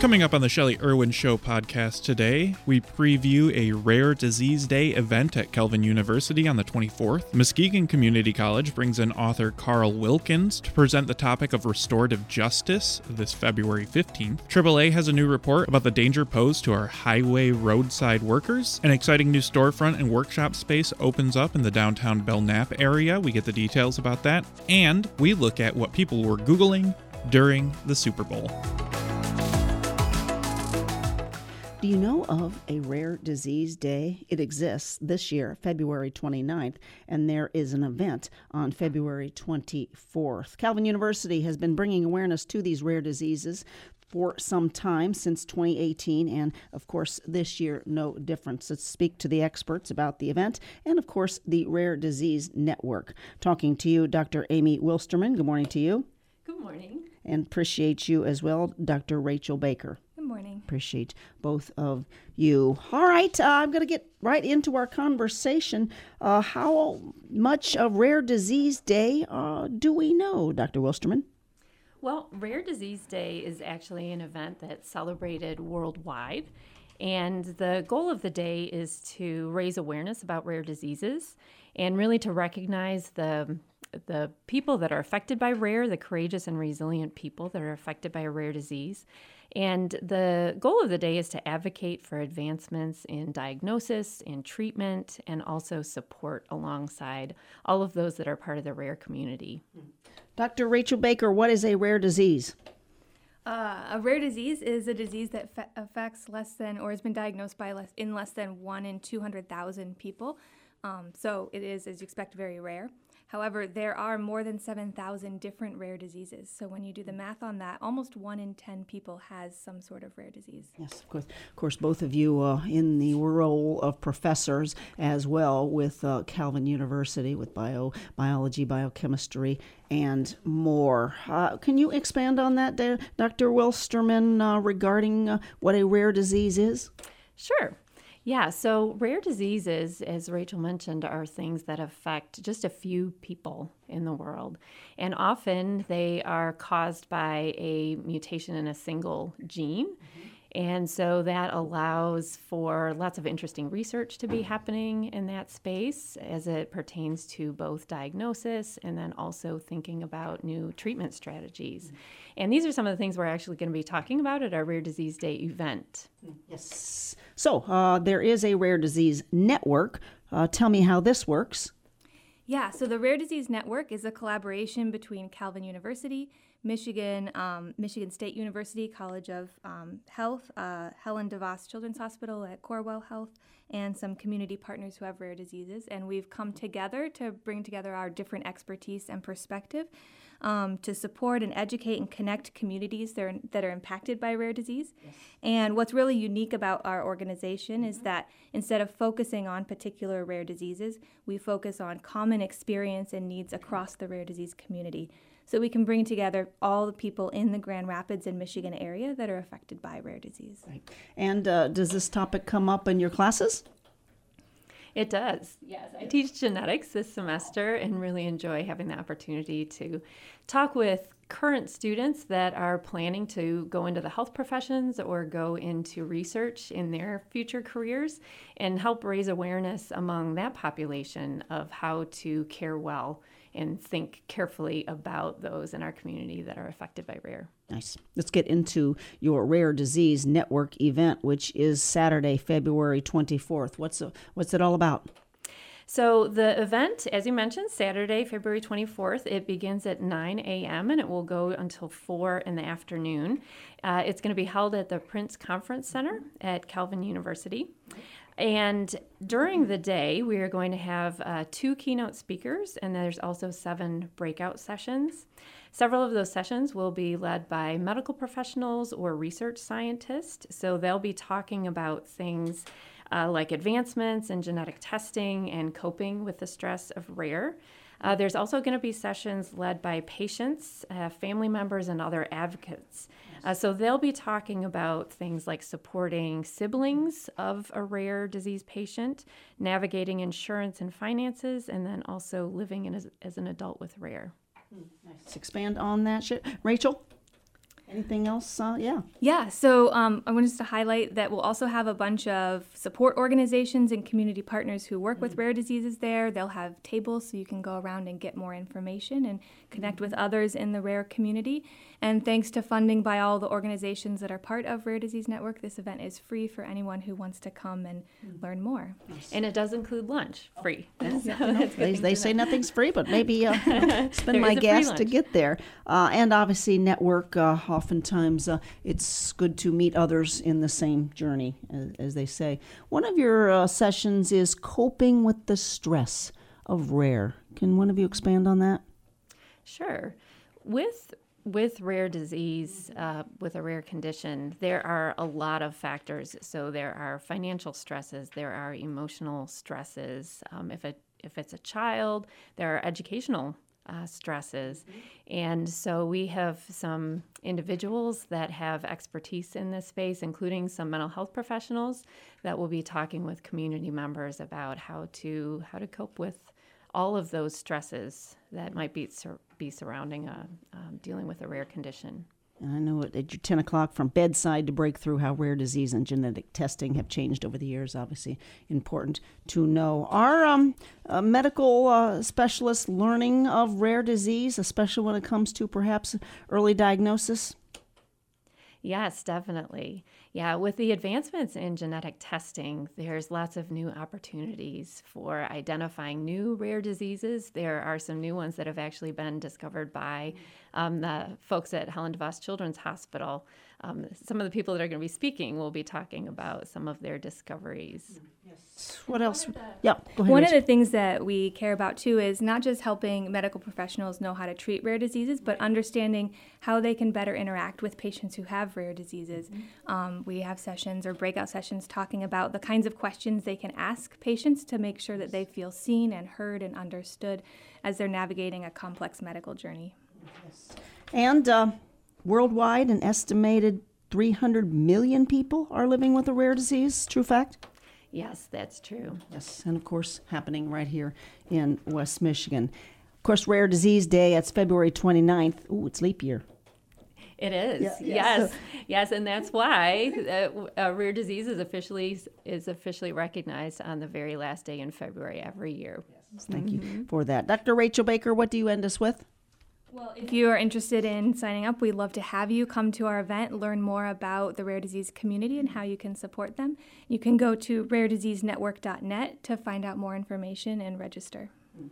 Coming up on the Shelley Irwin Show podcast today, we preview a Rare Disease Day event at Calvin University on the 24th. Muskegon Community College brings in author Carl Wilkins to present the topic of restorative justice this February 15th. AAA has a new report about the danger posed to our highway roadside workers. An exciting new storefront and workshop space opens up in the downtown Belknap area. We get the details about that. And we look at what people were Googling during the Super Bowl. Do you know of a rare disease day? It exists this year, February 29th, and there is an event on February 24th. Calvin University has been bringing awareness to these rare diseases for some time since 2018, and of course, this year, no difference. Let's speak to the experts about the event and, of course, the Rare Disease Network. Talking to you, Dr. Amy Wilsterman. Good morning to you. Good morning. And appreciate you as well, Dr. Rachel Baker. Good morning. Appreciate both of you. All right, uh, I'm going to get right into our conversation. Uh, how much of Rare Disease Day uh, do we know, Dr. Wilsterman? Well, Rare Disease Day is actually an event that's celebrated worldwide. And the goal of the day is to raise awareness about rare diseases and really to recognize the the people that are affected by rare, the courageous and resilient people that are affected by a rare disease, and the goal of the day is to advocate for advancements in diagnosis, in treatment, and also support alongside all of those that are part of the rare community. Dr. Rachel Baker, what is a rare disease? Uh, a rare disease is a disease that fa- affects less than or has been diagnosed by less in less than one in 200,000 people. Um, so it is, as you expect, very rare. However, there are more than 7,000 different rare diseases. So when you do the math on that, almost one in 10 people has some sort of rare disease. Yes, of course. Of course, both of you uh, in the role of professors as well with uh, Calvin University with bio, biology, biochemistry, and more. Uh, can you expand on that, Dr. Wilsterman, uh, regarding uh, what a rare disease is? Sure. Yeah, so rare diseases, as Rachel mentioned, are things that affect just a few people in the world. And often they are caused by a mutation in a single gene. Mm-hmm. And so that allows for lots of interesting research to be happening in that space as it pertains to both diagnosis and then also thinking about new treatment strategies. Mm-hmm. And these are some of the things we're actually going to be talking about at our Rare Disease Day event. Yes. So uh, there is a rare disease network. Uh, tell me how this works. Yeah, so the Rare Disease Network is a collaboration between Calvin University, Michigan, um, Michigan State University College of um, Health, uh, Helen DeVos Children's Hospital at Corewell Health, and some community partners who have rare diseases. And we've come together to bring together our different expertise and perspective um, to support and educate and connect communities that are, that are impacted by rare disease. Yes. And what's really unique about our organization mm-hmm. is that instead of focusing on particular rare diseases, we focus on common experience and needs across the rare disease community so we can bring together all the people in the Grand Rapids and Michigan area that are affected by rare disease. Right. And uh, does this topic come up in your classes? It does. Yes, I teach genetics this semester and really enjoy having the opportunity to talk with current students that are planning to go into the health professions or go into research in their future careers and help raise awareness among that population of how to care well and think carefully about those in our community that are affected by rare. Nice. Let's get into your Rare Disease Network event, which is Saturday, February 24th. What's, a, what's it all about? So, the event, as you mentioned, Saturday, February 24th, it begins at 9 a.m. and it will go until 4 in the afternoon. Uh, it's going to be held at the Prince Conference Center at Calvin University. And during the day, we are going to have uh, two keynote speakers, and there's also seven breakout sessions. Several of those sessions will be led by medical professionals or research scientists. So they'll be talking about things uh, like advancements in genetic testing and coping with the stress of rare. Uh, there's also going to be sessions led by patients, uh, family members, and other advocates. Uh, so they'll be talking about things like supporting siblings of a rare disease patient, navigating insurance and finances, and then also living as, as an adult with rare. Hmm, nice. Let's expand on that, Rachel. Anything else? Uh, yeah. Yeah, so um, I wanted to highlight that we'll also have a bunch of support organizations and community partners who work with rare diseases there. They'll have tables so you can go around and get more information and connect with others in the rare community. And thanks to funding by all the organizations that are part of Rare Disease Network, this event is free for anyone who wants to come and learn more. And it does include lunch, free. So that's they they say know. nothing's free, but maybe uh, There spend my a gas to get there. Uh, and obviously, network. Uh, oftentimes, uh, it's good to meet others in the same journey, as, as they say. One of your uh, sessions is coping with the stress of rare. Can one of you expand on that? Sure. With with rare disease, uh, with a rare condition, there are a lot of factors. So there are financial stresses, there are emotional stresses. Um, if it if it's a child, there are educational uh, stresses, and so we have some individuals that have expertise in this space, including some mental health professionals that will be talking with community members about how to how to cope with all of those stresses that might be sur- be surrounding a, um, dealing with a rare condition. And I know at at your 10 o'clock from bedside to breakthrough how rare disease and genetic testing have changed over the years. Obviously, important to know. Are um, uh, medical uh, specialists learning of rare disease, especially when it comes to perhaps early diagnosis? Yes, definitely. Yeah, with the advancements in genetic testing, there's lots of new opportunities for identifying new rare diseases. There are some new ones that have actually been discovered by um, the folks at Helen DeVos Children's Hospital. Um, some of the people that are going to be speaking will be talking about some of their discoveries. What else? Yeah, go ahead. One of the things that we care about too is not just helping medical professionals know how to treat rare diseases, but understanding how they can better interact with patients who have rare diseases. Um, we have sessions or breakout sessions talking about the kinds of questions they can ask patients to make sure that they feel seen and heard and understood as they're navigating a complex medical journey. And uh, worldwide, an estimated 300 million people are living with a rare disease. True fact? Yes, that's true. Yes, and of course, happening right here in West Michigan. Of course, Rare Disease Day, that's February 29th. Ooh, it's leap year. It is. Yeah, yeah. Yes. yes, and that's why uh, uh, rare disease is officially is officially recognized on the very last day in February every year. Yes. Thank you for that. Dr. Rachel Baker, what do you end us with? Well, if you are interested in signing up, we'd love to have you come to our event, learn more about the rare disease community and how you can support them. You can go to rarediseasenetwork.net to find out more information and register.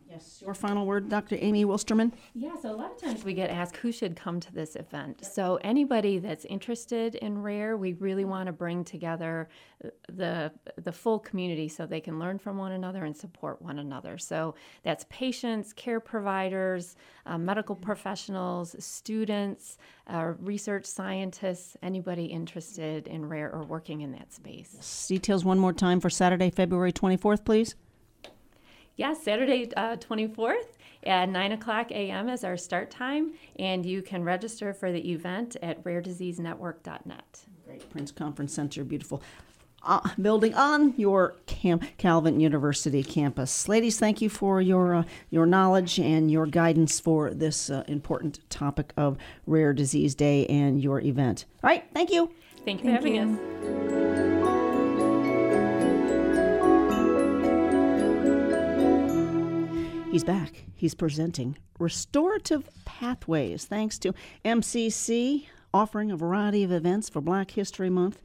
Yes. Your final word, Dr. Amy Wilsterman? Yeah, so a lot of times we get asked who should come to this event. So anybody that's interested in rare, we really want to bring together uh, the the full community so they can learn from one another and support one another. So that's patients, care providers, uh, medical professionals, students, uh, research scientists, anybody interested in rare or working in that space. Details one more time for Saturday, February 24th, please. Yes, Saturday, uh, 24th at 9 o'clock a.m. is our start time, and you can register for the event at rarediseasenetwork.net. Great. Prince Conference Center, beautiful. Uh, building on your Cam- Calvin University campus. Ladies, thank you for your uh, your knowledge and your guidance for this uh, important topic of Rare Disease Day and your event. All right, thank you. Thank you for Thank having you. us. He's back. He's presenting Restorative Pathways, thanks to MCC offering a variety of events for Black History Month.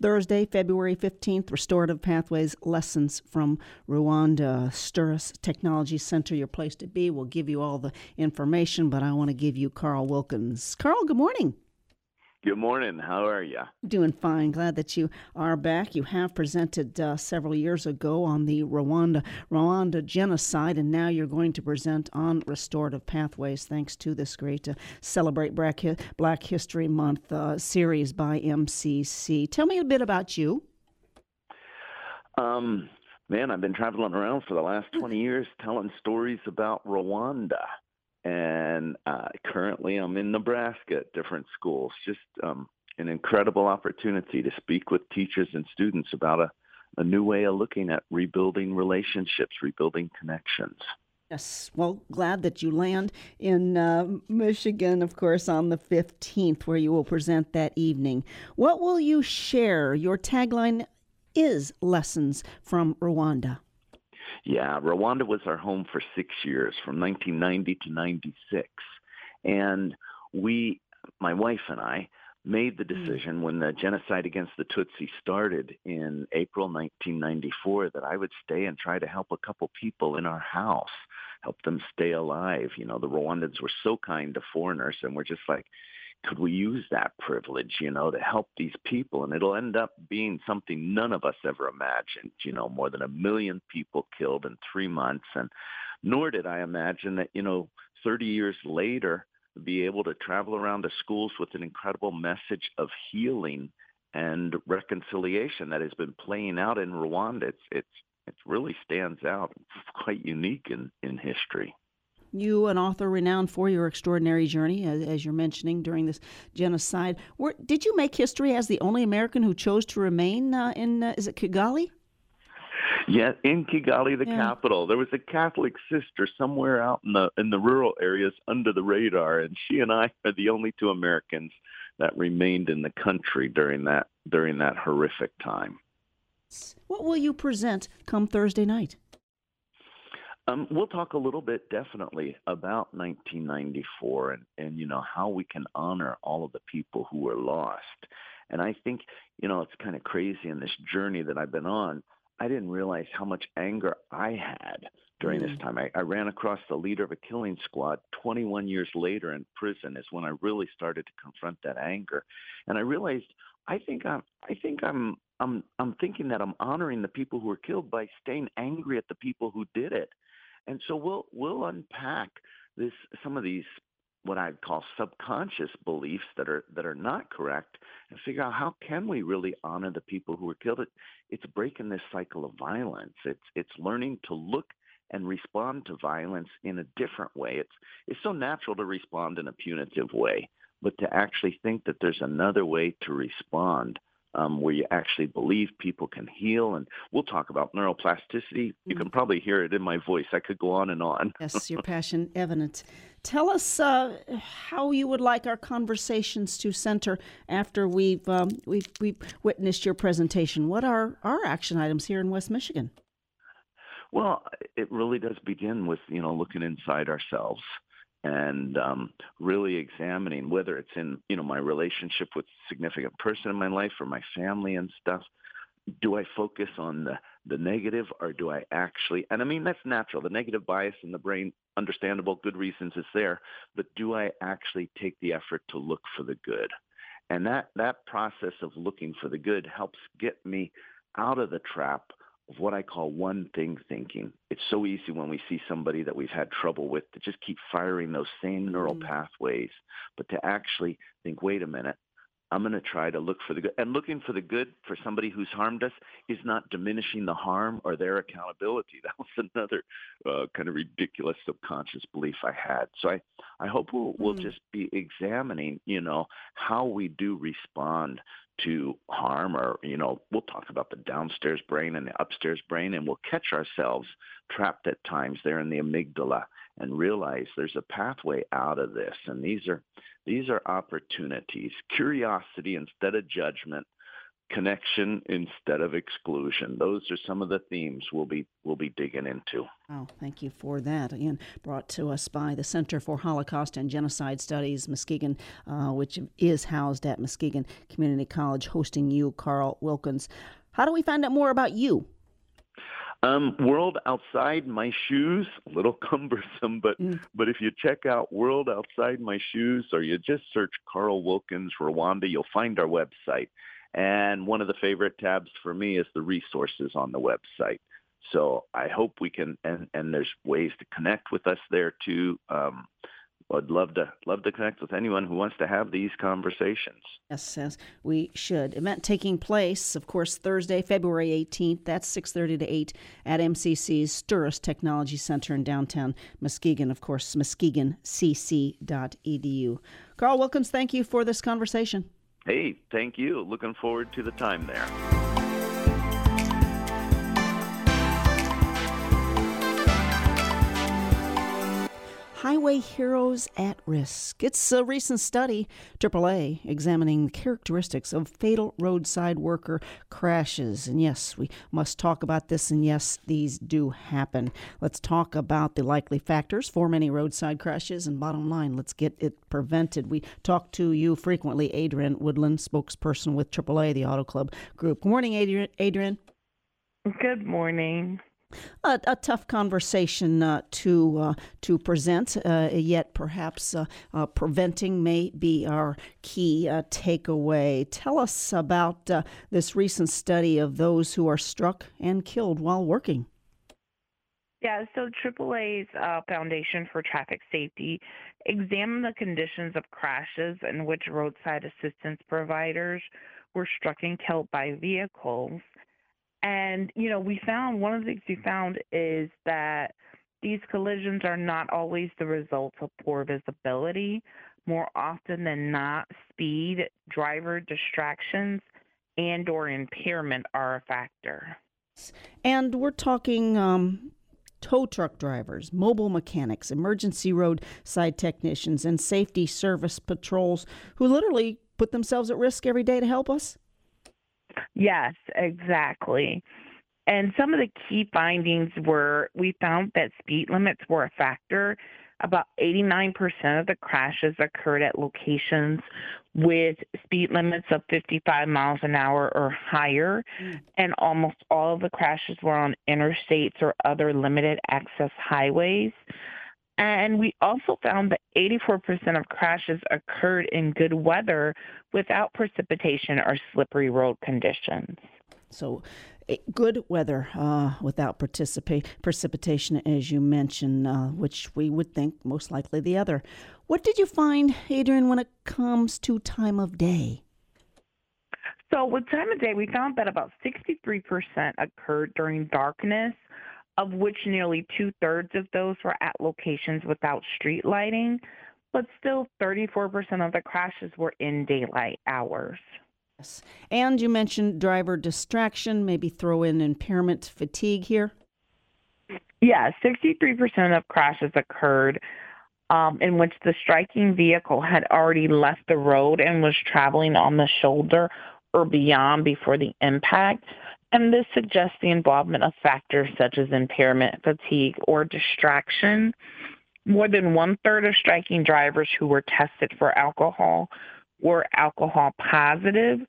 Thursday, February 15th, Restorative Pathways Lessons from Rwanda. Sturrus Technology Center, your place to be. We'll give you all the information, but I want to give you Carl Wilkins. Carl, good morning. Good morning. How are you? Doing fine. Glad that you are back. You have presented uh, several years ago on the Rwanda Rwanda genocide, and now you're going to present on restorative pathways. Thanks to this great uh, Celebrate Black, Hi- Black History Month uh, series by MCC. Tell me a bit about you. Um, man, I've been traveling around for the last 20 years telling stories about Rwanda. And uh, currently I'm in Nebraska at different schools. Just um, an incredible opportunity to speak with teachers and students about a, a new way of looking at rebuilding relationships, rebuilding connections. Yes, well, glad that you land in uh, Michigan, of course, on the 15th, where you will present that evening. What will you share? Your tagline is Lessons from Rwanda. Yeah, Rwanda was our home for six years, from 1990 to 96. And we, my wife and I, made the hmm. decision when the genocide against the Tutsi started in April 1994 that I would stay and try to help a couple people in our house help them stay alive. You know, the Rwandans were so kind to foreigners, and we're just like, could we use that privilege, you know, to help these people? And it'll end up being something none of us ever imagined, you know, more than a million people killed in three months. And nor did I imagine that, you know, 30 years later, be able to travel around to schools with an incredible message of healing and reconciliation that has been playing out in Rwanda. It's, it's it really stands out. Quite unique in, in history. You, an author renowned for your extraordinary journey, as, as you're mentioning during this genocide, were, did you make history as the only American who chose to remain uh, in, uh, is it Kigali? Yeah, in Kigali, the yeah. capital, there was a Catholic sister somewhere out in the in the rural areas under the radar, and she and I are the only two Americans that remained in the country during that during that horrific time. What will you present come Thursday night? Um, we'll talk a little bit definitely about 1994 and, and, you know, how we can honor all of the people who were lost. And I think, you know, it's kind of crazy in this journey that I've been on. I didn't realize how much anger I had during mm. this time. I, I ran across the leader of a killing squad 21 years later in prison is when I really started to confront that anger. And I realized I think I'm I think I'm I'm I'm thinking that I'm honoring the people who were killed by staying angry at the people who did it. And so we'll we'll unpack this some of these what I'd call subconscious beliefs that are that are not correct and figure out how can we really honor the people who were killed. It, it's breaking this cycle of violence. It's it's learning to look and respond to violence in a different way. It's it's so natural to respond in a punitive way, but to actually think that there's another way to respond um, where you actually believe people can heal. And we'll talk about neuroplasticity. You can mm. probably hear it in my voice. I could go on and on. yes, your passion evident. Tell us uh, how you would like our conversations to center after we've, um, we've, we've witnessed your presentation. What are our action items here in West Michigan? Well, it really does begin with, you know, looking inside ourselves and um, really examining whether it's in you know my relationship with significant person in my life or my family and stuff. Do i focus on the the negative or do i actually and i mean that's natural. The negative bias in the brain understandable good reasons is there but do i actually take the effort to look for the good? And that that process of looking for the good helps get me out of the trap of what I call one thing thinking. It's so easy when we see somebody that we've had trouble with to just keep firing those same neural mm-hmm. pathways, but to actually think, wait a minute, I'm going to try to look for the good. And looking for the good for somebody who's harmed us is not diminishing the harm or their accountability. That was another uh, kind of ridiculous subconscious belief I had. So I, I hope we'll, we'll mm. just be examining, you know, how we do respond to harm or, you know, we'll talk about the downstairs brain and the upstairs brain and we'll catch ourselves trapped at times there in the amygdala and realize there's a pathway out of this. And these are, these are opportunities, curiosity instead of judgment, connection instead of exclusion. Those are some of the themes we'll be we'll be digging into. Oh, thank you for that. And brought to us by the Center for Holocaust and Genocide Studies, Muskegon, uh, which is housed at Muskegon Community College, hosting you, Carl Wilkins. How do we find out more about you? Um, World Outside My Shoes, a little cumbersome, but mm. but if you check out World Outside My Shoes or you just search Carl Wilkins Rwanda, you'll find our website. And one of the favorite tabs for me is the resources on the website. So I hope we can, and, and there's ways to connect with us there too. Um, I'd love to love to connect with anyone who wants to have these conversations. Yes, yes, we should. Event taking place, of course, Thursday, February 18th. That's 6:30 to 8 at MCC's Sturrus Technology Center in downtown Muskegon. Of course, muskegoncc.edu. Carl Wilkins, thank you for this conversation. Hey, thank you. Looking forward to the time there. Highway Heroes at Risk. It's a recent study, AAA, examining the characteristics of fatal roadside worker crashes. And yes, we must talk about this, and yes, these do happen. Let's talk about the likely factors for many roadside crashes, and bottom line, let's get it prevented. We talk to you frequently, Adrienne Woodland, spokesperson with AAA, the Auto Club Group. Good morning, Adrienne. Adrienne. Good morning a, a tough conversation uh, to uh, to present. Uh, yet, perhaps uh, uh, preventing may be our key uh, takeaway. Tell us about this recent study of those who are struck and killed while working. Yeah, so AAA's Foundation for Traffic Safety examined the conditions of crashes in which roadside assistance providers were struck and killed by vehicles and, you know, we found one of the things we found is that these collisions are not always the result of poor visibility. More often than not, speed, driver distractions, and or impairment are a factor. And we're talking um, tow truck drivers, mobile mechanics, emergency roadside technicians, and safety service patrols who literally put themselves at risk every day to help us? Yes, exactly. And some of the key findings were we found that speed limits were a factor. About 89% of the crashes occurred at locations with speed limits of 55 miles an hour or higher, mm. and almost all of the crashes were on interstates or other limited access highways. And we also found that 84% of crashes occurred in good weather without precipitation or slippery road conditions. So, eh, good weather uh, without participate, precipitation, as you mentioned, uh, which we would think most likely the other. What did you find, Adrienne, when it comes to time of day? So, with time of day, we found that about 63% occurred during darkness, of which nearly two thirds of those were at locations without street lighting, but still 34% of the crashes were in daylight hours. Yes. And you mentioned driver distraction, maybe throw in impairment fatigue here. Yeah, 63% of crashes occurred um, in which the striking vehicle had already left the road and was traveling on the shoulder or beyond before the impact. And this suggests the involvement of factors such as impairment, fatigue, or distraction. More than one third of striking drivers who were tested for alcohol were alcohol positive,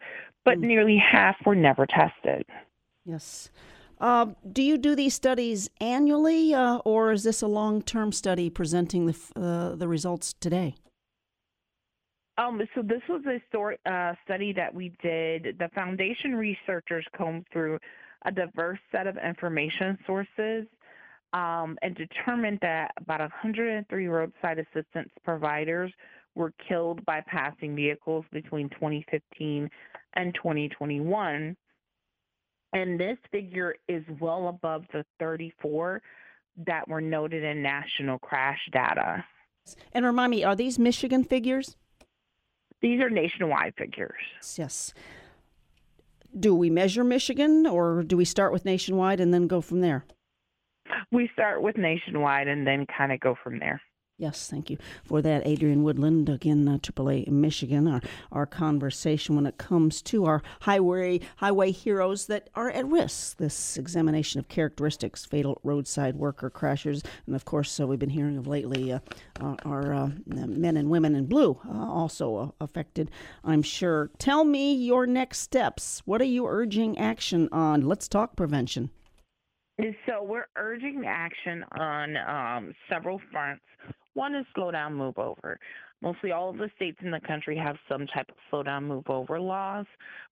but mm. nearly half were never tested. Yes. Uh, do you do these studies annually, uh, or is this a long-term study presenting the uh, the results today? Um, so this was a sort, uh, study that we did. The foundation researchers combed through a diverse set of information sources um, and determined that about 103 roadside assistance providers were killed by passing vehicles between 2015 and 2021. And this figure is well above the 34 that were noted in national crash data. And remind me, are these Michigan figures? These are nationwide figures. Yes. Do we measure Michigan or do we start with nationwide and then go from there? We start with nationwide and then kind of go from there. Yes, thank you for that, Adrienne Woodland. Again, uh, AAA Michigan. Our our conversation when it comes to our highway highway heroes that are at risk. This examination of characteristics, fatal roadside worker crashes, and of course, uh, we've been hearing of lately uh, our uh, men and women in blue uh, also uh, affected. I'm sure. Tell me your next steps. What are you urging action on? Let's talk prevention. So we're urging action on um, several fronts. One is slow down, move over. Mostly all of the states in the country have some type of slow down, move over laws.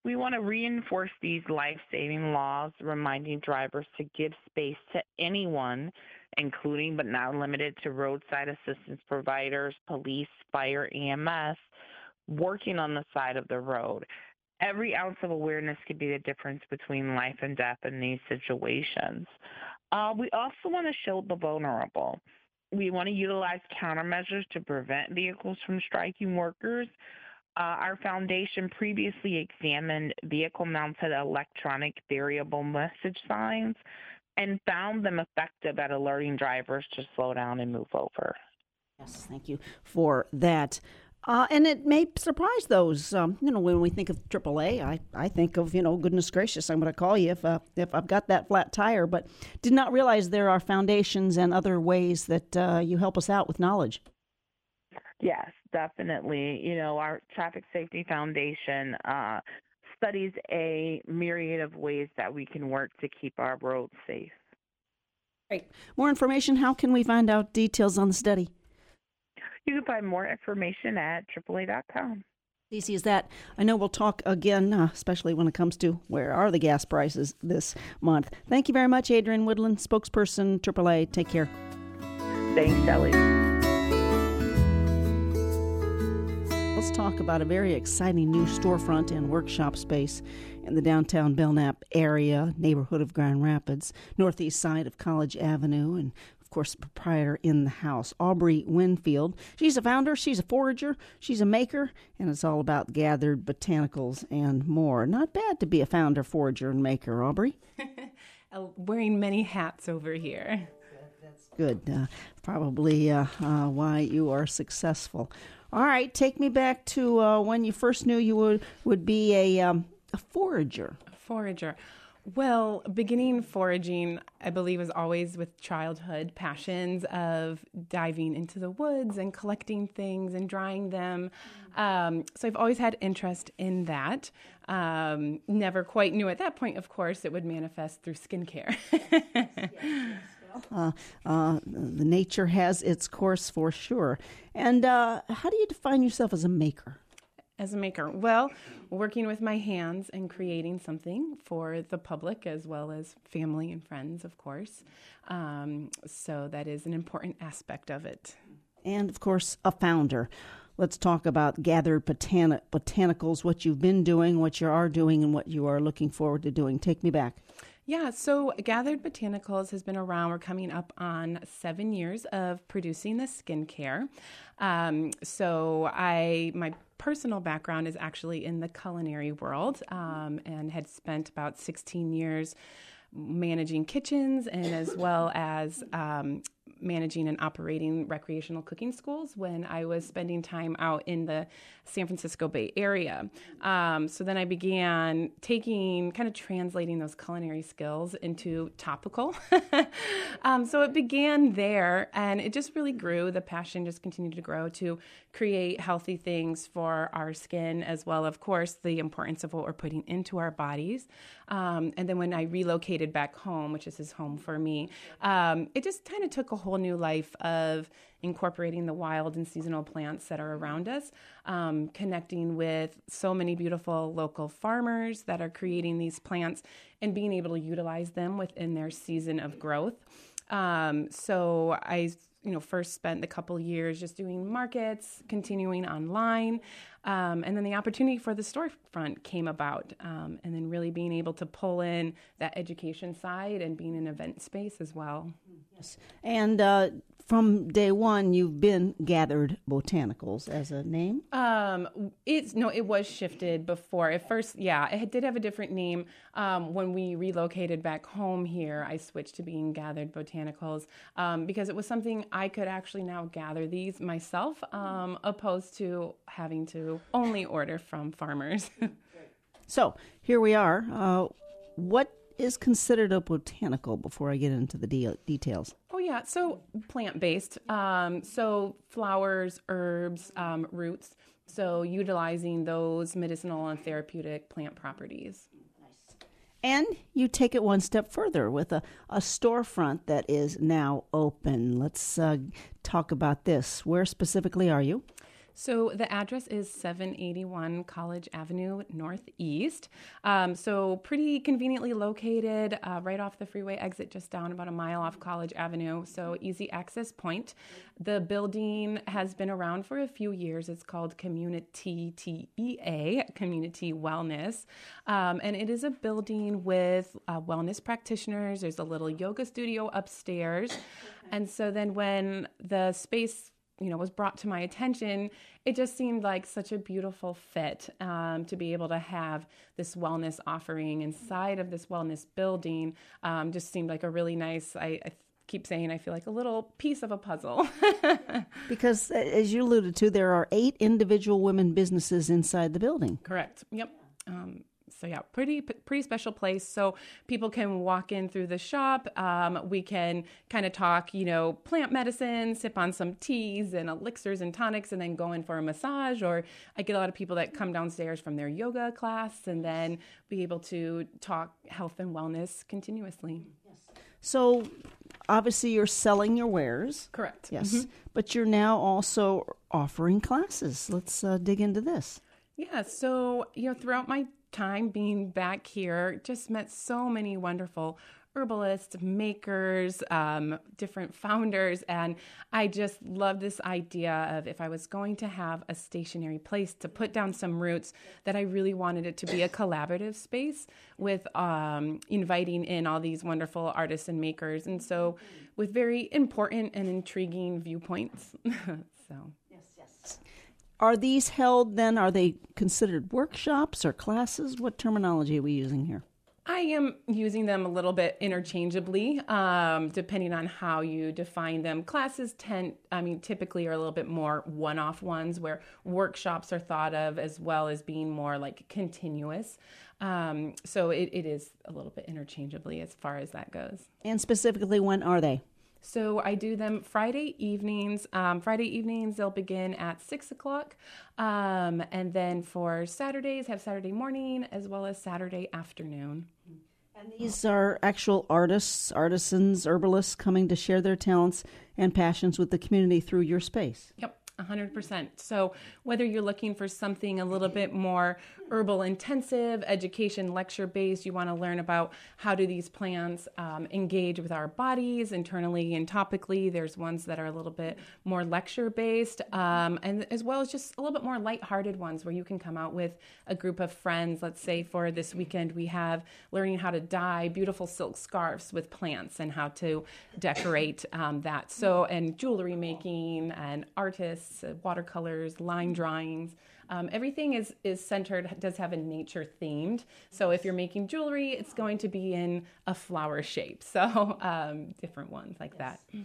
We want to reinforce these life saving laws, reminding drivers to give space to anyone, including but not limited to roadside assistance providers, police, fire, EMS, working on the side of the road. Every ounce of awareness could be the difference between life and death in these situations. Uh, we also want to shield the vulnerable we want to utilize countermeasures to prevent vehicles from striking workers. Uh, our foundation previously examined vehicle mounted electronic variable message signs and found them effective at alerting drivers to slow down and move over. Yes, thank you for that. Uh, and it may surprise those. Um, you know, when we think of AAA, I, I think of you know, goodness gracious, I'm going to call you if uh, if I've got that flat tire. But did not realize there are foundations and other ways that uh, you help us out with knowledge. Yes, definitely. You know, our Traffic Safety Foundation uh, studies a myriad of ways that we can work to keep our roads safe. Great. More information. How can we find out details on the study? You can find more information at AAA.com. Cece, is that I know we'll talk again, uh, especially when it comes to where are the gas prices this month. Thank you very much, Adrienne Woodland, spokesperson AAA. Take care. Thanks, Shelley. Let's talk about a very exciting new storefront and workshop space in the downtown Belknap area, neighborhood of Grand Rapids, northeast side of College Avenue, and course, the proprietor in the house, Aubrey Winfield. She's a founder, she's a forager, she's a maker, and it's all about gathered botanicals and more. Not bad to be a founder, forager, and maker, Aubrey. Wearing many hats over here. That's good. Uh, probably uh, uh, why you are successful. All right, take me back to uh, when you first knew you would, would be a, um, a forager. A forager. Well, beginning foraging, I believe, was always with childhood passions of diving into the woods and collecting things and drying them. Um, so I've always had interest in that. Um, never quite knew at that point, of course, it would manifest through skincare. Uh, uh, the nature has its course for sure. And uh, how do you define yourself as a maker? As a maker? Well, working with my hands and creating something for the public as well as family and friends, of course. Um, so that is an important aspect of it. And of course, a founder. Let's talk about gathered botani- botanicals, what you've been doing, what you are doing, and what you are looking forward to doing. Take me back. Yeah, so Gathered Botanicals has been around. We're coming up on seven years of producing the skincare. Um, so I, my personal background is actually in the culinary world um, and had spent about 16 years managing kitchens and as well as um, managing and operating recreational cooking schools when I was spending time out in the San Francisco Bay Area. Um, so then I began taking, kind of translating those culinary skills into topical. um, so it began there and it just really grew. The passion just continued to grow to create healthy things for our skin, as well, of course, the importance of what we're putting into our bodies. Um, and then when I relocated back home, which is his home for me, um, it just kind of took a whole new life of incorporating the wild and seasonal plants that are around us, um, connecting with so many beautiful local farmers that are creating these plants and being able to utilize them within their season of growth. Um, so I you know first spent a couple years just doing markets continuing online um, and then the opportunity for the storefront came about um, and then really being able to pull in that education side and being an event space as well. Yes. And uh, from day one you've been gathered botanicals as a name? Um it's no it was shifted before. At first yeah it did have a different name. Um, when we relocated back home here i switched to being gathered botanicals um, because it was something i could actually now gather these myself um, opposed to having to only order from farmers. So here we are. Uh, what is considered a botanical before I get into the de- details? Oh, yeah. So plant based. Um, so flowers, herbs, um, roots. So utilizing those medicinal and therapeutic plant properties. And you take it one step further with a, a storefront that is now open. Let's uh, talk about this. Where specifically are you? So the address is 781 College Avenue Northeast. Um, so pretty conveniently located uh, right off the freeway exit, just down about a mile off College Avenue. So easy access point. The building has been around for a few years. It's called Community TEA, Community Wellness. Um, and it is a building with uh, wellness practitioners. There's a little yoga studio upstairs. And so then when the space you know was brought to my attention it just seemed like such a beautiful fit um, to be able to have this wellness offering inside of this wellness building um, just seemed like a really nice I, I keep saying I feel like a little piece of a puzzle. because, as you alluded to, there are eight individual women businesses inside the building. Correct. Yep. Um, so yeah, pretty pretty special place. So people can walk in through the shop. Um, we can kind of talk, you know, plant medicine, sip on some teas and elixirs and tonics, and then go in for a massage. Or I get a lot of people that come downstairs from their yoga class, and then be able to talk health and wellness continuously. So obviously you're selling your wares. Correct. Yes. Mm-hmm. But you're now also offering classes. Let's uh, dig into this. Yeah. So, you know, throughout my time being back here, just met so many wonderful herbalists, makers, um, different founders. And I just love this idea of if I was going to have a stationary place to put down some roots, that I really wanted it to be a collaborative space with um, inviting in all these wonderful artists and makers. And so, with very important and intriguing viewpoints. so. Are these held then? Are they considered workshops or classes? What terminology are we using here? I am using them a little bit interchangeably, um, depending on how you define them. Classes tend, I mean, typically are a little bit more one off ones where workshops are thought of as well as being more like continuous. Um, so it, it is a little bit interchangeably as far as that goes. And specifically, when are they? So I do them Friday evenings. Um, Friday evenings they'll begin at six o'clock, um, and then for Saturdays have Saturday morning as well as Saturday afternoon. And these are actual artists, artisans, herbalists coming to share their talents and passions with the community through your space. Yep. 100%. So, whether you're looking for something a little bit more herbal intensive, education lecture based, you want to learn about how do these plants um, engage with our bodies internally and topically. There's ones that are a little bit more lecture based, um, and as well as just a little bit more light-hearted ones where you can come out with a group of friends. Let's say for this weekend, we have learning how to dye beautiful silk scarves with plants and how to decorate um, that. So, and jewelry making and artists uh, watercolors, line drawings. Um, everything is is centered does have a nature themed. So if you're making jewelry, it's going to be in a flower shape. So um, different ones like yes. that.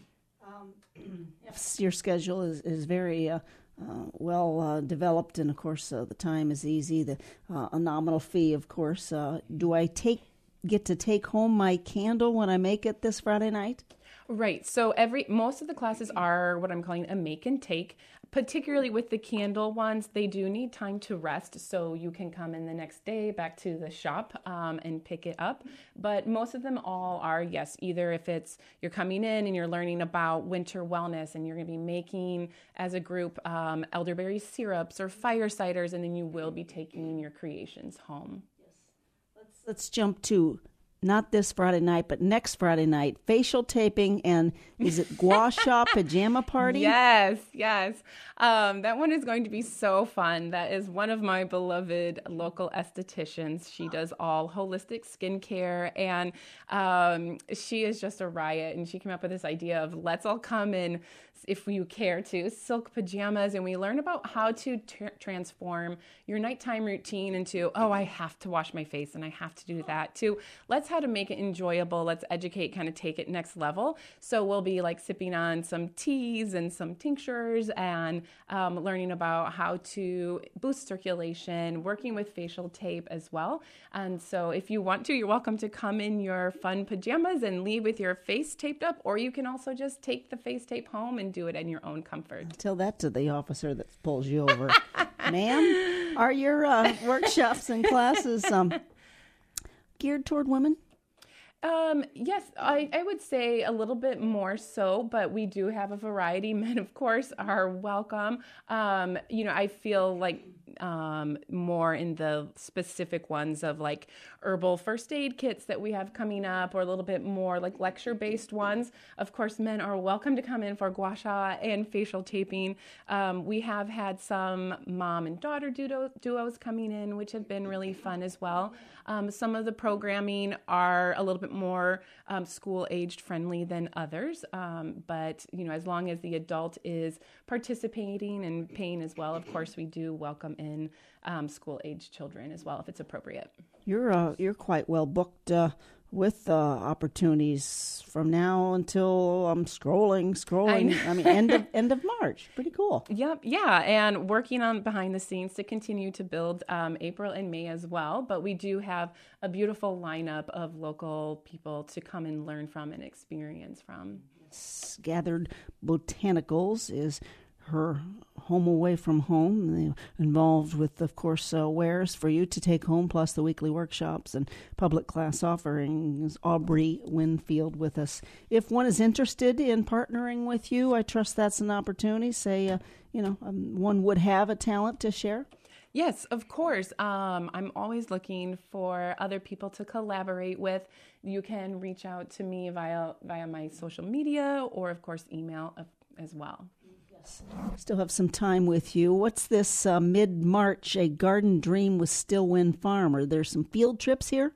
Um, yes, your schedule is is very. Uh, uh, well uh, developed, and of course uh, the time is easy. The uh, a nominal fee, of course. Uh, do I take get to take home my candle when I make it this Friday night? Right. So every most of the classes are what I'm calling a make and take. Particularly with the candle ones, they do need time to rest, so you can come in the next day back to the shop um, and pick it up. But most of them all are yes, either if it's you're coming in and you're learning about winter wellness and you're going to be making as a group um, elderberry syrups or fire ciders, and then you will be taking your creations home. Yes. Let's let's jump to not this Friday night, but next Friday night, facial taping and is it gua sha pajama party? Yes, yes. Um, that one is going to be so fun. That is one of my beloved local estheticians. She does all holistic skincare and um, she is just a riot. And she came up with this idea of let's all come in if you care to, silk pajamas, and we learn about how to t- transform your nighttime routine into, oh, I have to wash my face and I have to do that, to let's how to make it enjoyable, let's educate, kind of take it next level. So we'll be like sipping on some teas and some tinctures and um, learning about how to boost circulation, working with facial tape as well. And so if you want to, you're welcome to come in your fun pajamas and leave with your face taped up, or you can also just take the face tape home and do it in your own comfort. Tell that to the officer that pulls you over. Ma'am, are your uh, workshops and classes um, geared toward women? Um, yes, I, I would say a little bit more so, but we do have a variety. Men, of course, are welcome. Um, you know, I feel like um, more in the specific ones of like herbal first aid kits that we have coming up, or a little bit more like lecture based ones. Of course, men are welcome to come in for gua sha and facial taping. Um, we have had some mom and daughter duo- duos coming in, which have been really fun as well. Um, some of the programming are a little bit more um, school aged friendly than others, um, but you know, as long as the adult is participating and paying as well, of course, we do welcome in um, school age children as well if it's appropriate. You're uh, you're quite well booked. Uh, with uh, opportunities from now until I'm scrolling, scrolling. I, I, mean, end of end of March. Pretty cool. Yep, yeah, and working on behind the scenes to continue to build um, April and May as well. But we do have a beautiful lineup of local people to come and learn from and experience from. Gathered Botanicals is her home away from home, involved with, of course, uh, wares for you to take home, plus the weekly workshops and public class offerings. Aubrey Winfield with us. If one is interested in partnering with you, I trust that's an opportunity. Say, uh, you know, um, one would have a talent to share. Yes, of course. Um, I'm always looking for other people to collaborate with. You can reach out to me via via my social media or, of course, email as well. Still have some time with you. What's this uh, mid March, a garden dream with Stillwind Farm? Are there some field trips here?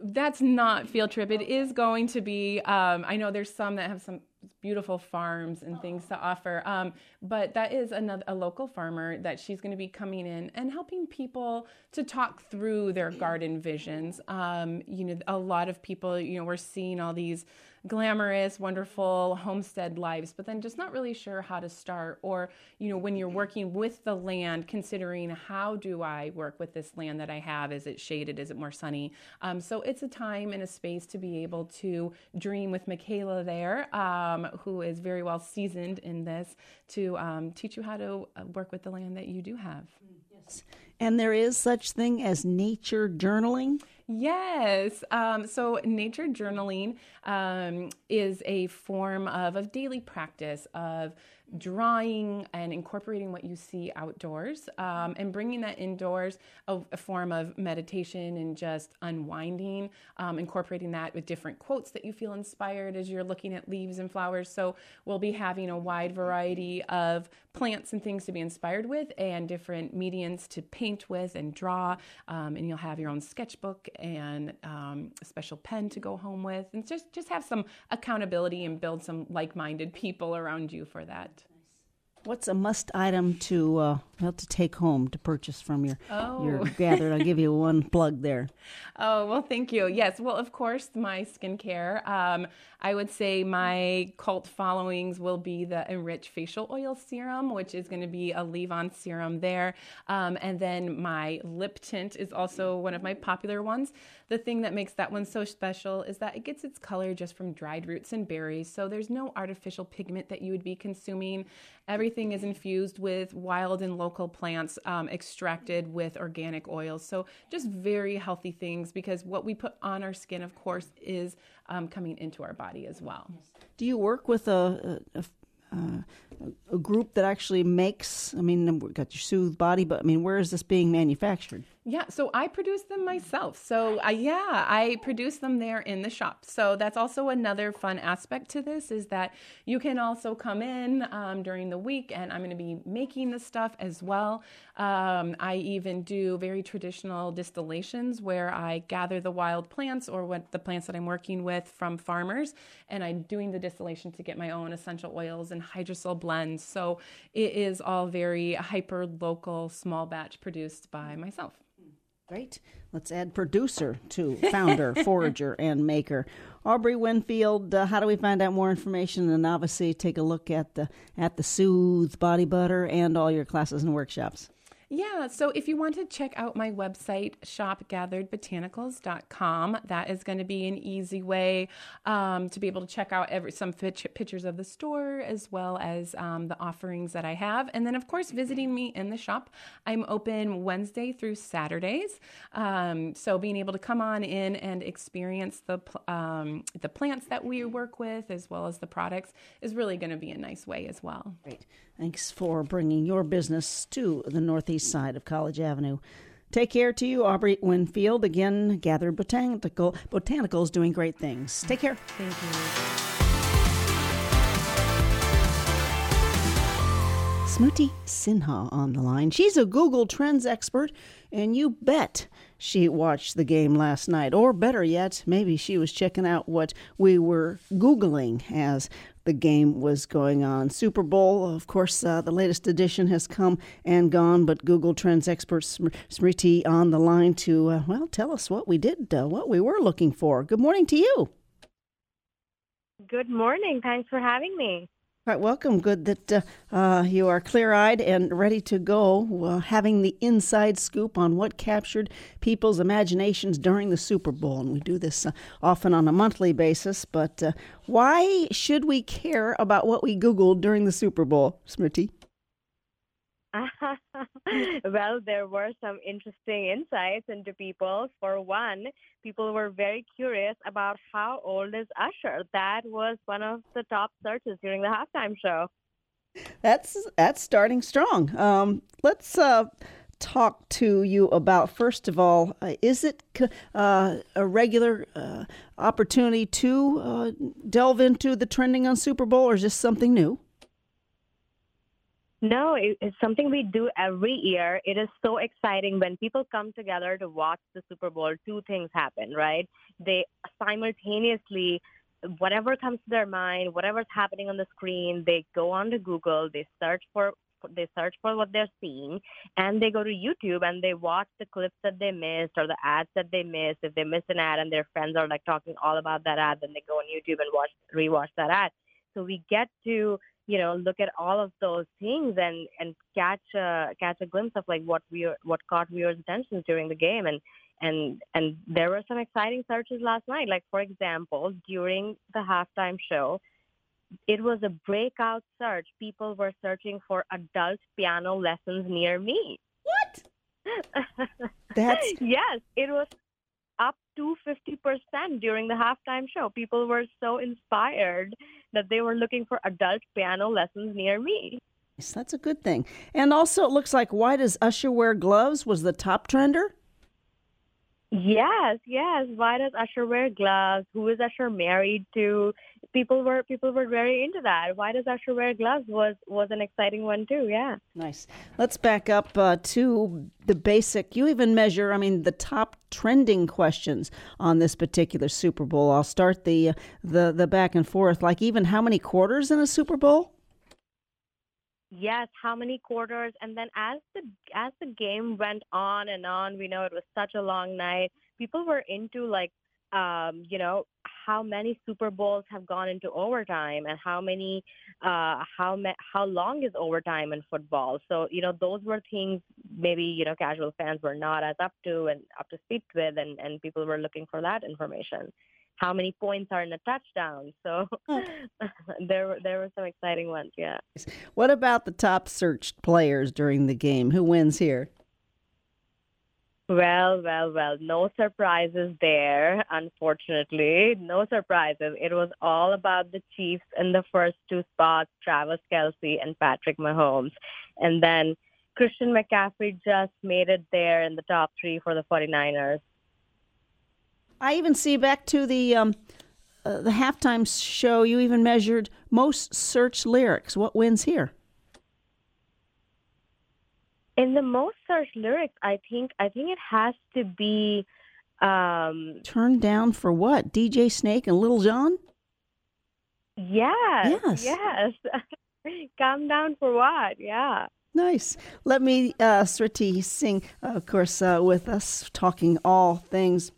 That's not field trip. It is going to be. Um, I know there's some that have some beautiful farms and things to offer. Um, but that is another a local farmer that she's going to be coming in and helping people to talk through their garden visions. Um, you know, a lot of people, you know, we're seeing all these glamorous, wonderful homestead lives, but then just not really sure how to start. Or, you know, when you're working with the land, considering how do I work with this land that I have? Is it shaded? Is it more sunny? Um, so it's a time and a space to be able to dream with Michaela there, um, who is very well seasoned in this, to um, teach you how to uh, work with the land that you do have. Yes. And there is such thing as nature journaling. Yes. Um, so, nature journaling um, is a form of a daily practice of drawing and incorporating what you see outdoors um, and bringing that indoors a, a, form of meditation and just unwinding um, incorporating that with different quotes that you feel inspired as you're looking at leaves and flowers. So we'll be having a wide variety of plants and things to be inspired with and different mediums to paint with and draw um, and you'll have your own sketchbook and um, a special pen to go home with and just just have some accountability and build some like-minded people around you for that What's a must item to uh, well to take home to purchase from your oh. your gathered? I'll give you one plug there. Oh well, thank you. Yes, well, of course, my skincare. Um, I would say my cult followings will be the Enrich Facial Oil Serum, which is going to be a leave-on serum there, um, and then my lip tint is also one of my popular ones. The thing that makes that one so special is that it gets its color just from dried roots and berries, so there's no artificial pigment that you would be consuming. Everything is infused with wild and local plants um, extracted with organic oils. So, just very healthy things because what we put on our skin, of course, is um, coming into our body as well. Do you work with a, a, uh, a group that actually makes? I mean, we've got your Soothe Body, but I mean, where is this being manufactured? Yeah, so I produce them myself. So uh, yeah, I produce them there in the shop. So that's also another fun aspect to this is that you can also come in um, during the week, and I'm going to be making the stuff as well. Um, I even do very traditional distillations where I gather the wild plants or what the plants that I'm working with from farmers, and I'm doing the distillation to get my own essential oils and hydrosol blends. So it is all very hyper local, small batch produced by myself. Great. Let's add producer to founder, forager, and maker. Aubrey Winfield, uh, how do we find out more information? And obviously, take a look at the at the Soothe Body Butter and all your classes and workshops. Yeah, so if you want to check out my website, shopgatheredbotanicals.com, that is going to be an easy way um, to be able to check out every, some pictures of the store as well as um, the offerings that I have. And then, of course, visiting me in the shop. I'm open Wednesday through Saturdays. Um, so being able to come on in and experience the, um, the plants that we work with as well as the products is really going to be a nice way as well. Great. Thanks for bringing your business to the northeast side of College Avenue. Take care to you, Aubrey Winfield. Again, Gathered Botanical Botanicals doing great things. Take care. Thank you. Smriti Sinha on the line. She's a Google Trends expert, and you bet she watched the game last night. Or better yet, maybe she was checking out what we were Googling as the game was going on. Super Bowl, of course, uh, the latest edition has come and gone, but Google Trends expert Smriti on the line to, uh, well, tell us what we did, uh, what we were looking for. Good morning to you. Good morning. Thanks for having me. Quite welcome. Good that uh, uh, you are clear eyed and ready to go, uh, having the inside scoop on what captured people's imaginations during the Super Bowl. And we do this uh, often on a monthly basis, but uh, why should we care about what we Googled during the Super Bowl, Smriti? well, there were some interesting insights into people. For one, people were very curious about how old is Usher. That was one of the top searches during the halftime show. That's that's starting strong. Um, let's uh, talk to you about first of all, uh, is it uh, a regular uh, opportunity to uh, delve into the trending on Super Bowl, or is this something new? No, it's something we do every year. It is so exciting when people come together to watch the Super Bowl. Two things happen, right? They simultaneously, whatever comes to their mind, whatever's happening on the screen, they go onto Google, they search for they search for what they're seeing and they go to YouTube and they watch the clips that they missed or the ads that they missed. If they miss an ad and their friends are like talking all about that ad, then they go on YouTube and watch rewatch that ad. So we get to you know look at all of those things and and catch a catch a glimpse of like what we what caught viewers' attention during the game. And and and there were some exciting searches last night. Like for example during the halftime show it was a breakout search. People were searching for adult piano lessons near me. What? That's yes it was up to 50% during the halftime show. People were so inspired that they were looking for adult piano lessons near me. Yes, that's a good thing. And also, it looks like why does Usher wear gloves was the top trender? Yes, yes. Why does Usher wear gloves? Who is Usher married to? People were people were very into that. Why does Usher wear gloves was was an exciting one too. Yeah. Nice. Let's back up uh, to the basic. You even measure. I mean, the top trending questions on this particular Super Bowl. I'll start the the the back and forth. Like even how many quarters in a Super Bowl? Yes how many quarters? And then as the as the game went on and on we know it was such a long night people were into like um you know how many super bowls have gone into overtime and how many uh how ma- how long is overtime in football? So you know those were things maybe you know casual fans were not as up to and up to speed with and and people were looking for that information how many points are in a touchdown. So there were there were some exciting ones, yeah. What about the top searched players during the game? Who wins here? Well, well, well, no surprises there, unfortunately. No surprises. It was all about the Chiefs in the first two spots, Travis Kelce and Patrick Mahomes. And then Christian McCaffrey just made it there in the top three for the 49ers. I even see back to the um, uh, the halftime show. You even measured most searched lyrics. What wins here? In the most searched lyrics, I think I think it has to be um, turned down for what? DJ Snake and Lil Jon. Yes. Yes. Yes. Calm down for what? Yeah. Nice. Let me, uh, Smriti Singh, of course, uh, with us talking all things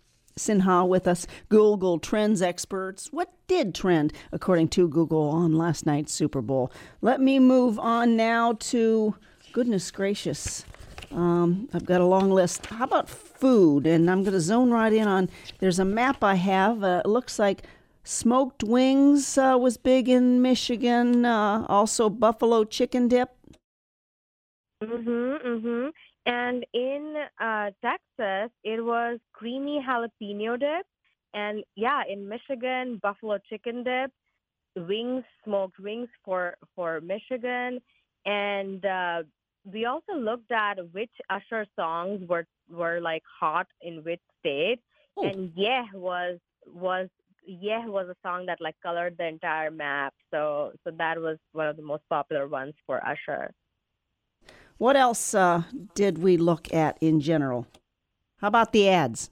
Sinha with us, Google Trends experts. What did trend according to Google on last night's Super Bowl? Let me move on now to goodness gracious. Um, I've got a long list. How about food? And I'm going to zone right in on. There's a map I have. Uh, it looks like smoked wings uh, was big in Michigan. Uh, also, buffalo chicken dip. Mhm, mhm. And in uh, Texas, it was creamy jalapeno dip. And yeah, in Michigan, buffalo chicken dip, wings, smoked wings for, for Michigan. And uh, we also looked at which Usher songs were, were like hot in which state. Oh. And yeah was was yeah was a song that like colored the entire map. So so that was one of the most popular ones for Usher. What else uh, did we look at in general? How about the ads?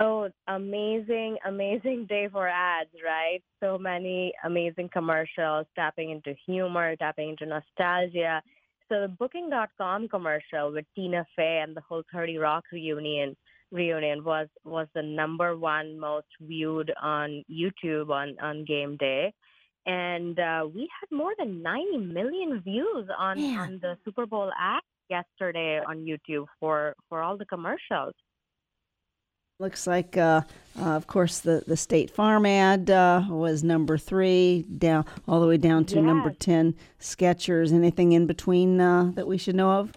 Oh, amazing, amazing day for ads, right? So many amazing commercials tapping into humor, tapping into nostalgia. So the Booking.com commercial with Tina Fey and the whole 30 Rock reunion reunion was was the number one most viewed on YouTube on on game day. And uh, we had more than 90 million views on, on the Super Bowl ad yesterday on YouTube for, for all the commercials. Looks like, uh, uh, of course, the, the State Farm ad uh, was number three, down all the way down to number 10, Skechers. Anything in between uh, that we should know of?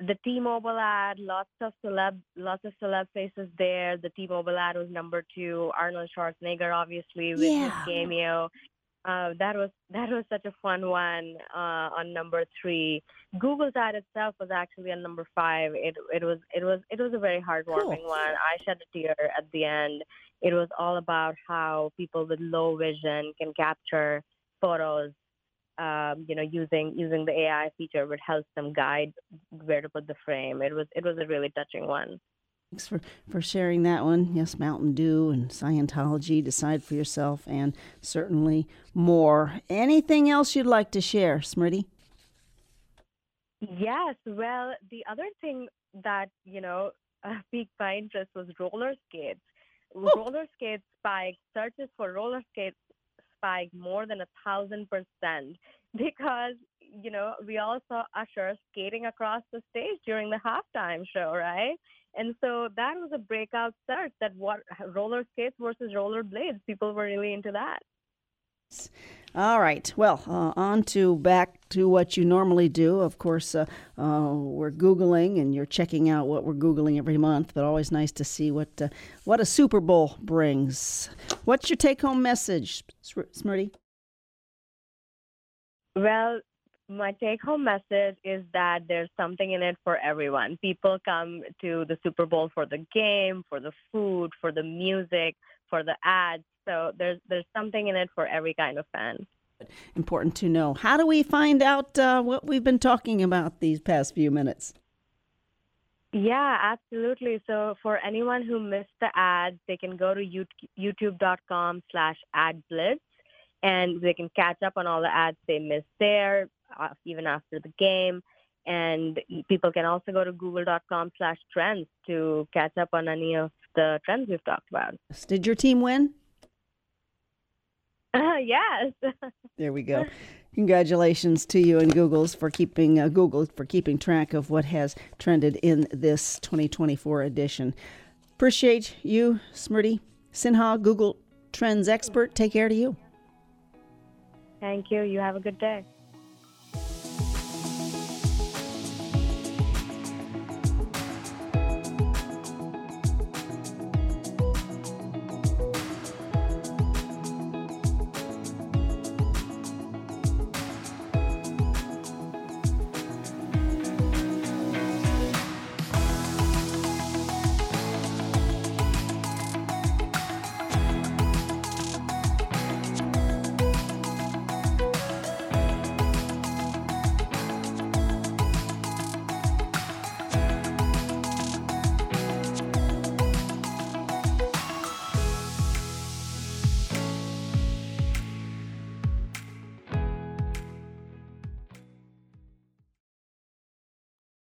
The T-Mobile ad, lots of celeb, lots of celeb faces there. The T-Mobile ad was number two. Arnold Schwarzenegger, obviously, with Yeah. his cameo. Uh, that was that was such a fun one uh, on number three. Google's ad itself was actually on number five. It it was it was it was a very heartwarming Cool. one. I shed a tear at the end. It was all about how people with low vision can capture photos um, you know, using using the AI feature would help them guide where to put the frame. It was it was a really touching one. Thanks for, for sharing that one. Yes, Mountain Dew and Scientology, decide for yourself, and certainly more. Anything else you'd like to share, Smriti? Yes. Well, the other thing that you know uh, piqued my interest was roller skates. Roller skates spiked. Searches for roller skates more than a thousand percent because you know we all saw Usher skating across the stage during the halftime show, right? And so that was a breakout search. That what roller skates versus roller blades. People were really into that. All right. Well, uh, on to back to what you normally do. Of course, uh, uh, we're Googling and you're checking out what we're Googling every month, but always nice to see what, uh, what a Super Bowl brings. What's your take home message, Smriti? Well, my take home message is that there's something in it for everyone. People come to the Super Bowl for the game, for the food, for the music, for the ads. So there's there's something in it for every kind of fan. Important to know. How do we find out uh, what we've been talking about these past few minutes? Yeah, absolutely. So for anyone who missed the ads, they can go to youtube.com slash adblitz and they can catch up on all the ads they missed there, uh, even after the game. And people can also go to google.com slash trends to catch up on any of the trends we've talked about. Did your team win? yes. There we go. Congratulations to you and Google's for keeping uh, Google for keeping track of what has trended in this 2024 edition. Appreciate you, Smriti Sinha, Google Trends expert. Take care to you. Thank you. You have a good day.